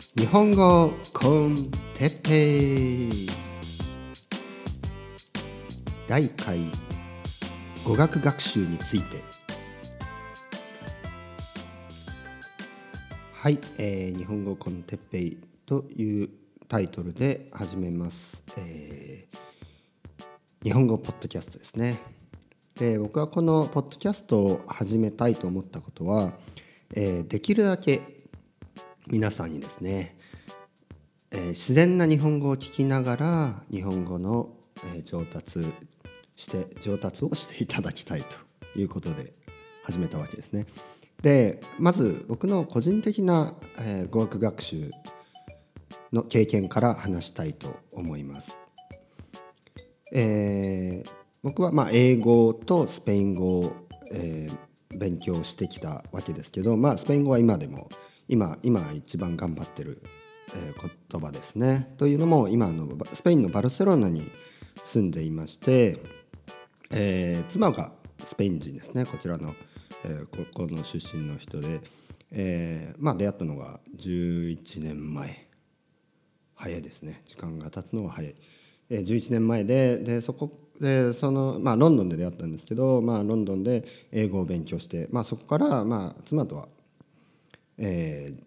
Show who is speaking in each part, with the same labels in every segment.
Speaker 1: 日本語コンテッペイ。第1回語学学習について。はい、えー日本語コンテッペイというタイトルで始めます、えー日本語ポッドキャストですね。で僕はこのポッドキャストを始めたいと思ったことは、えーできるだけ皆さんにですね、えー自然な日本語を聞きながら日本語の、えー上達して上達をしていただきたいということで始めたわけですね。でまず僕の個人的な、えー語学学習の経験から話したいと思います。えー僕はまあ英語とスペイン語を、えー勉強してきたわけですけど、まあ、スペイン語は今でも今今一番頑張ってる、えー言葉ですね。というのも今のスペインのバルセロナに住んでいまして、えー妻がスペイン人ですね。こちらの、えーここの出身の人で、えーまあ、出会ったのが11年前。早いですね。時間が経つのは早い、えー、11年前ででそこでその、まあ、ロンドンで出会ったんですけど、まあ、ロンドンで英語を勉強して、まあ、そこから、まあ、妻とは、えー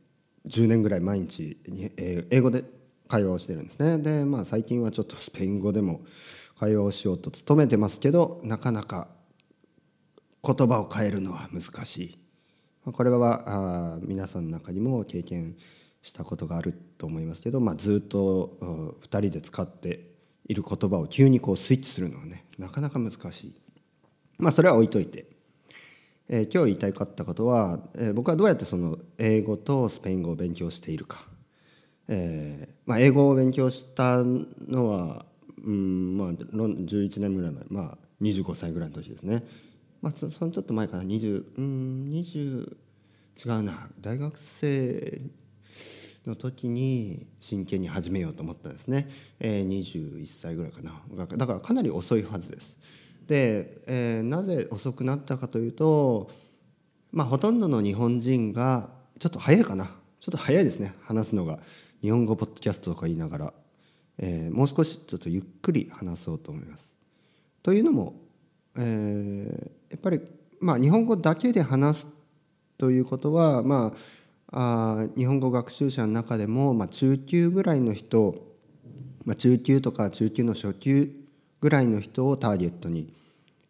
Speaker 1: 10年ぐらい毎日、えー英語で会話をしてるんですね。で、まあ、最近はちょっとスペイン語でも会話をしようと努めてますけどなかなか言葉を変えるのは難しい。まあこれはあ皆さんの中にも経験したことがあると思いますけど、まあ、ずっと2人で使っている言葉を急にこうスイッチするのはねなかなか難しい。まあそれは置いといて、えー今日言いたいかったことは、えー僕はどうやってその英語とスペイン語を勉強しているか、えーまあ、英語を勉強したのは、うんまあ、11年ぐらい前、まあ、25歳ぐらいの時ですね、まあ、そそのちょっと前かな。20うん20違うな。大学生の時に真剣に始めようと思ったんですね、えー21歳ぐらいかな。だからかなり遅いはずです。で、えーなぜ遅くなったかというとまあほとんどの日本人がちょっと早いかな。ちょっと早いですね。話すのが。日本語ポッドキャストとか言いながら、えーもう少しちょっとゆっくり話そうと思います。というのも、えーやっぱり、まあ、日本語だけで話すということは、まあ、あ日本語学習者の中でも、まあ、中級ぐらいの人、まあ、中級とか中級の初級ぐらいの人をターゲットに、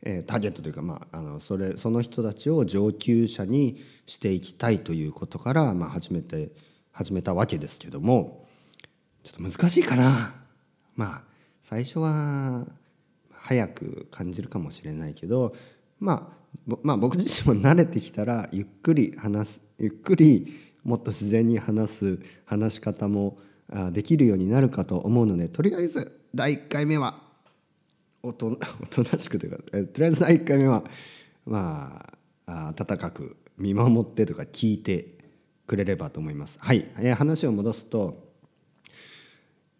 Speaker 1: えーターゲットというか、まあ、あのそれその人たちを上級者にしていきたいということから、まあ、始めて始めたわけですけどもちょっと難しいかな。まあ最初は早く感じるかもしれないけど、まあ、まあ僕自身も慣れてきたらゆっくり話すゆっくりもっと自然に話す話し方もできるようになるかと思うのでとりあえず第1回目はおと おとなしくというかえとりあえず第1回目はまああ温かく見守ってとか聞いてくれればと思います。はい、えー話を戻すと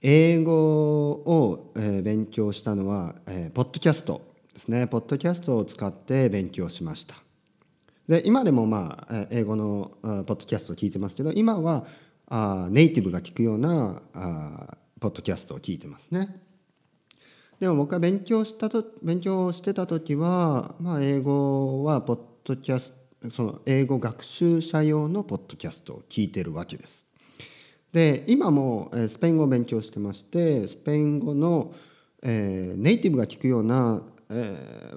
Speaker 1: 英語を、えー勉強したのは、えーポッドキャストですね。ポッドキャストを使って勉強しました。で今でもまあ英語のポッドキャストを聞いてますけど今はあネイティブが聞くようなあポッドキャストを聞いてますね。でも僕が勉強したと勉強してた時は、まあ、英語はポッドキャストその英語学習者用のポッドキャストを聞いてるわけです。で今もスペイン語を勉強してましてスペイン語の、えーネイティブが聞くような、え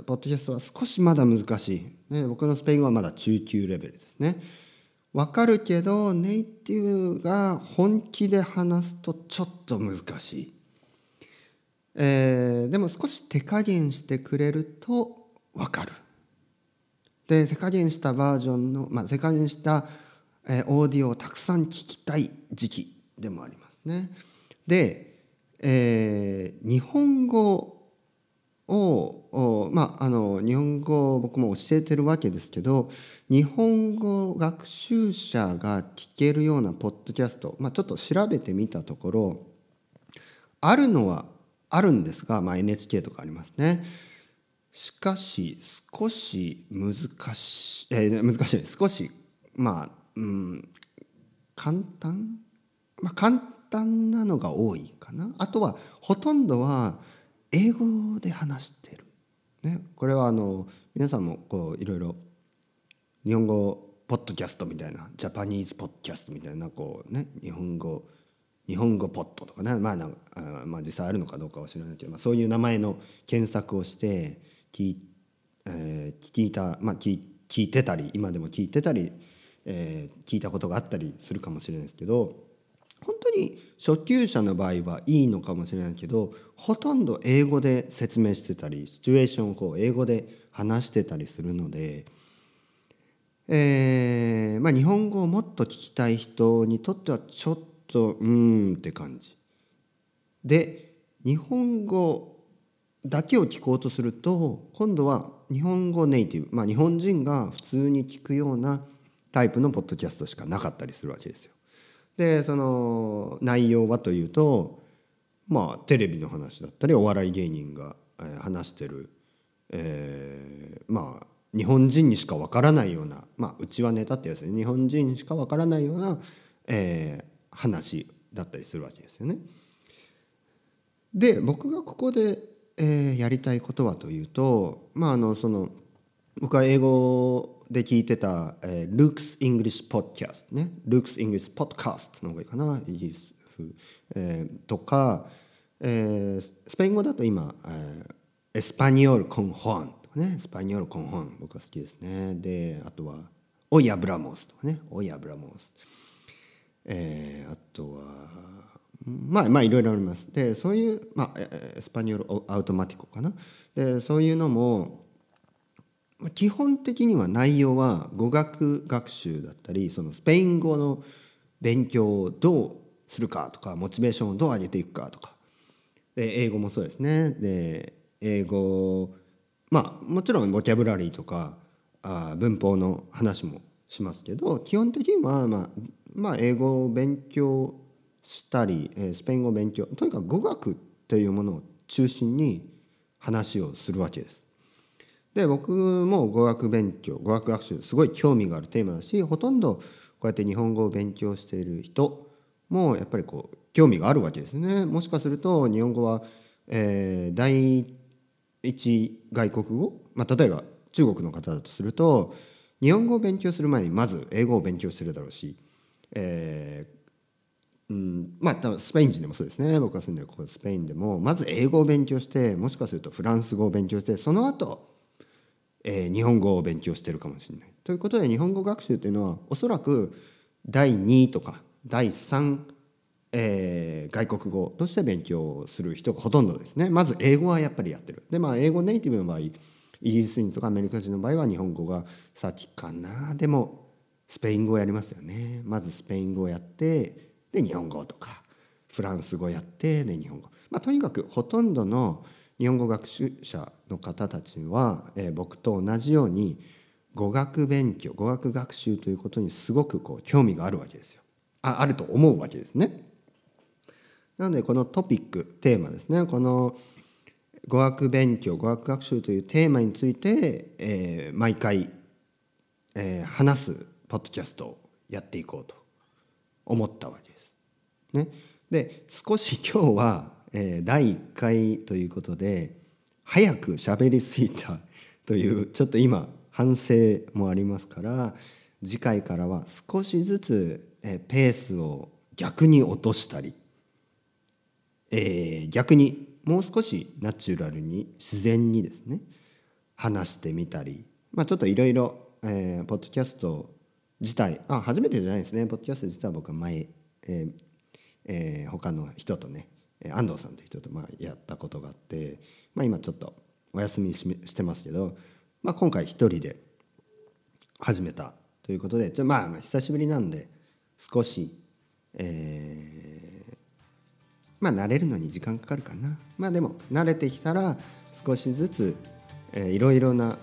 Speaker 1: ーポッドキャストは少しまだ難しい、ね、僕のスペイン語はまだ中級レベルですね。わかるけどネイティブが本気で話すとちょっと難しい、えーでも少し手加減してくれるとわかるで手加減したバージョンの、まあ、手加減した、えーオーディオをたくさん聞きたい時期でもありますね。で、えー日本語をまああの日本語を僕も教えてるわけですけど日本語学習者が聞けるようなポッドキャスト、まあ、ちょっと調べてみたところあるのはあるんですが、まあ、NHK とかありますね。しかし少し難しい、えー難しい。少しまあ、うん、簡単？まあ、簡単なのが多いかな。あとはほとんどは英語で話してる、ね、これはあの皆さんもこういろいろ日本語ポッドキャストみたいなジャパニーズポッドキャストみたいなこうね日本語日本語ポッドとかね。まあなあまあ実際あるのかどうかは知らないけど、まあ、そういう名前の検索をして聞,、えー、聞いたまあ聞聞いてたり今でも聞いてたり、えー、聞いたことがあったりするかもしれないですけど本当に初級者の場合はいいのかもしれないけどほとんど英語で説明してたりシチュエーションをこう英語で話してたりするので、えーまあ、日本語をもっと聞きたい人にとってはちょっととうーんって感じ。で日本語だけを聞こうとすると今度は日本語ネイティブ、まあ、日本人が普通に聞くようなタイプのポッドキャストしかなかったりするわけですよ。でその内容はというとまあテレビの話だったりお笑い芸人が話してる、えー、まあ日本人にしかわからないようなまあうちはネタってやつで日本人にしかわからないような、えー、話だったりするわけですよね。で僕がここで、えー、やりたいことはというとまああのその僕は英語で聞いてた、えー、Luke's English Podcast ね。Luke's English Podcast の方がいいかなイギリス風、えー、とか、えー、スペイン語だと今、えー、エスパニオル・コン・ホンとかね。エスパニオル・コン・ホン僕は好きですね。であとはHoy Hablamos とかね。 Hoy Hablamos、えー、あとはまあまあいろいろあります。でそういう、まあ、 Español Automático かな。でそういうのも基本的には内容は語学学習だったりそのスペイン語の勉強をどうするかとかモチベーションをどう上げていくかとか。で英語もそうですね。で英語まあもちろんボキャブラリーとかあ文法の話もしますけど基本的には、まあ、まあ英語を勉強したりスペイン語を勉強とにかく語学というものを中心に話をするわけです。で僕も語学勉強語学学習すごい興味があるテーマだしほとんどこうやって日本語を勉強している人もやっぱりこう興味があるわけですね。もしかすると日本語は、えー、第一外国語、まあ、例えば中国の方だとすると日本語を勉強する前にまず英語を勉強してるだろうし、えー、うんまあスペイン人でもそうですね僕が住んでるここスペインでもまず英語を勉強してもしかするとフランス語を勉強してその後えー、日本語を勉強してるかもしれない。ということで日本語学習というのはおそらく第2とか第3、えー、外国語として勉強する人がほとんどですね。まず英語はやっぱりやってる。でまあ英語ネイティブの場合イギリス人とかアメリカ人の場合は日本語が先かなでもスペイン語をやりますよね。まずスペイン語をやってで日本語とかフランス語やってで日本語。まあ、とにかくほとんどの日本語学習者の方たちは、えー、僕と同じように語学勉強語学学習ということにすごくこう興味があるわけですよ。ああると思うわけですね。なのでこのトピックテーマですねこの語学勉強語学学習というテーマについて、えー、毎回、えー、話すポッドキャストをやっていこうと思ったわけです。ね、で少し今日はえー、第1回ということで早く喋りすぎたというちょっと今反省もありますから次回からは少しずつ、えー、ペースを逆に落としたり、えー、逆にもう少しナチュラルに自然にですね話してみたり、まあ、ちょっといろいろポッドキャスト自体あ初めてじゃないですね。ポッドキャスト自体は僕は前、えーえー、他の人とね安藤さんという人とまあやったことがあって、まあ、今ちょっとお休みしてますけど、まあ、今回一人で始めたということでじゃまあ久しぶりなんで少し、えー、まあ慣れるのに時間かかるかな。まあでも慣れてきたら少しずつ、えー、いろいろな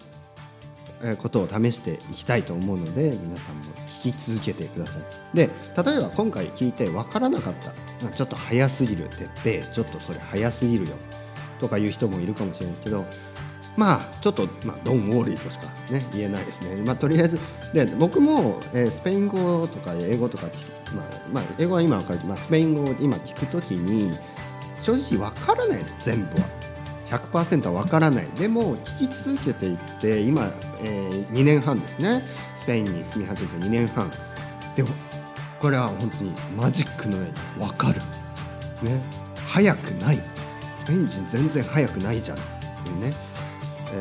Speaker 1: ことを試していきたいと思うので皆さんも聞き続けてください。で例えば今回聞いて分からなかった。ちょっと早すぎるってってちょっとそれ早すぎるよ。とかいう人もいるかもしれないですけどまあちょっと、ま、ドン・ウォーリーとしか、ね、言えないですね、まあ、とりあえずで僕も、えー、スペイン語とか英語とか、まあまあ、英語は今分かるけど、まあ、スペイン語を今聞くときに正直分からないです全部は。100%は分からない。でも聞き続けていって今、えー、2年半ですね。スペインに住み始めて2年半。でもこれは本当にマジックのように分かる。ね。早くない。スペイン人全然早くないじゃんっていうね。え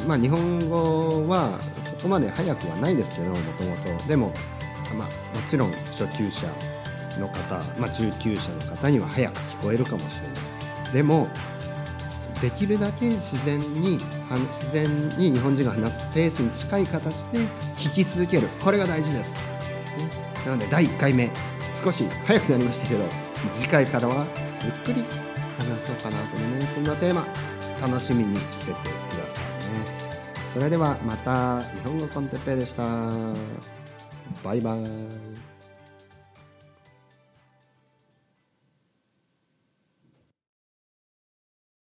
Speaker 1: ー、まあ、日本語はそこまで早くはないですけどもともと。でも、まあ、もちろん初級者の方、まあ、中級者の方には早く聞こえるかもしれない。でもできるだけ自然に自然に日本人が話すペースに近い形で聞き続ける。これが大事です、ね、なので第1回目少し早くなりましたけど次回からはゆっくり話そうかなと思います。そんなテーマ楽しみにしててくださいね。それではまた日本語コンテッペイでした。バイバイ。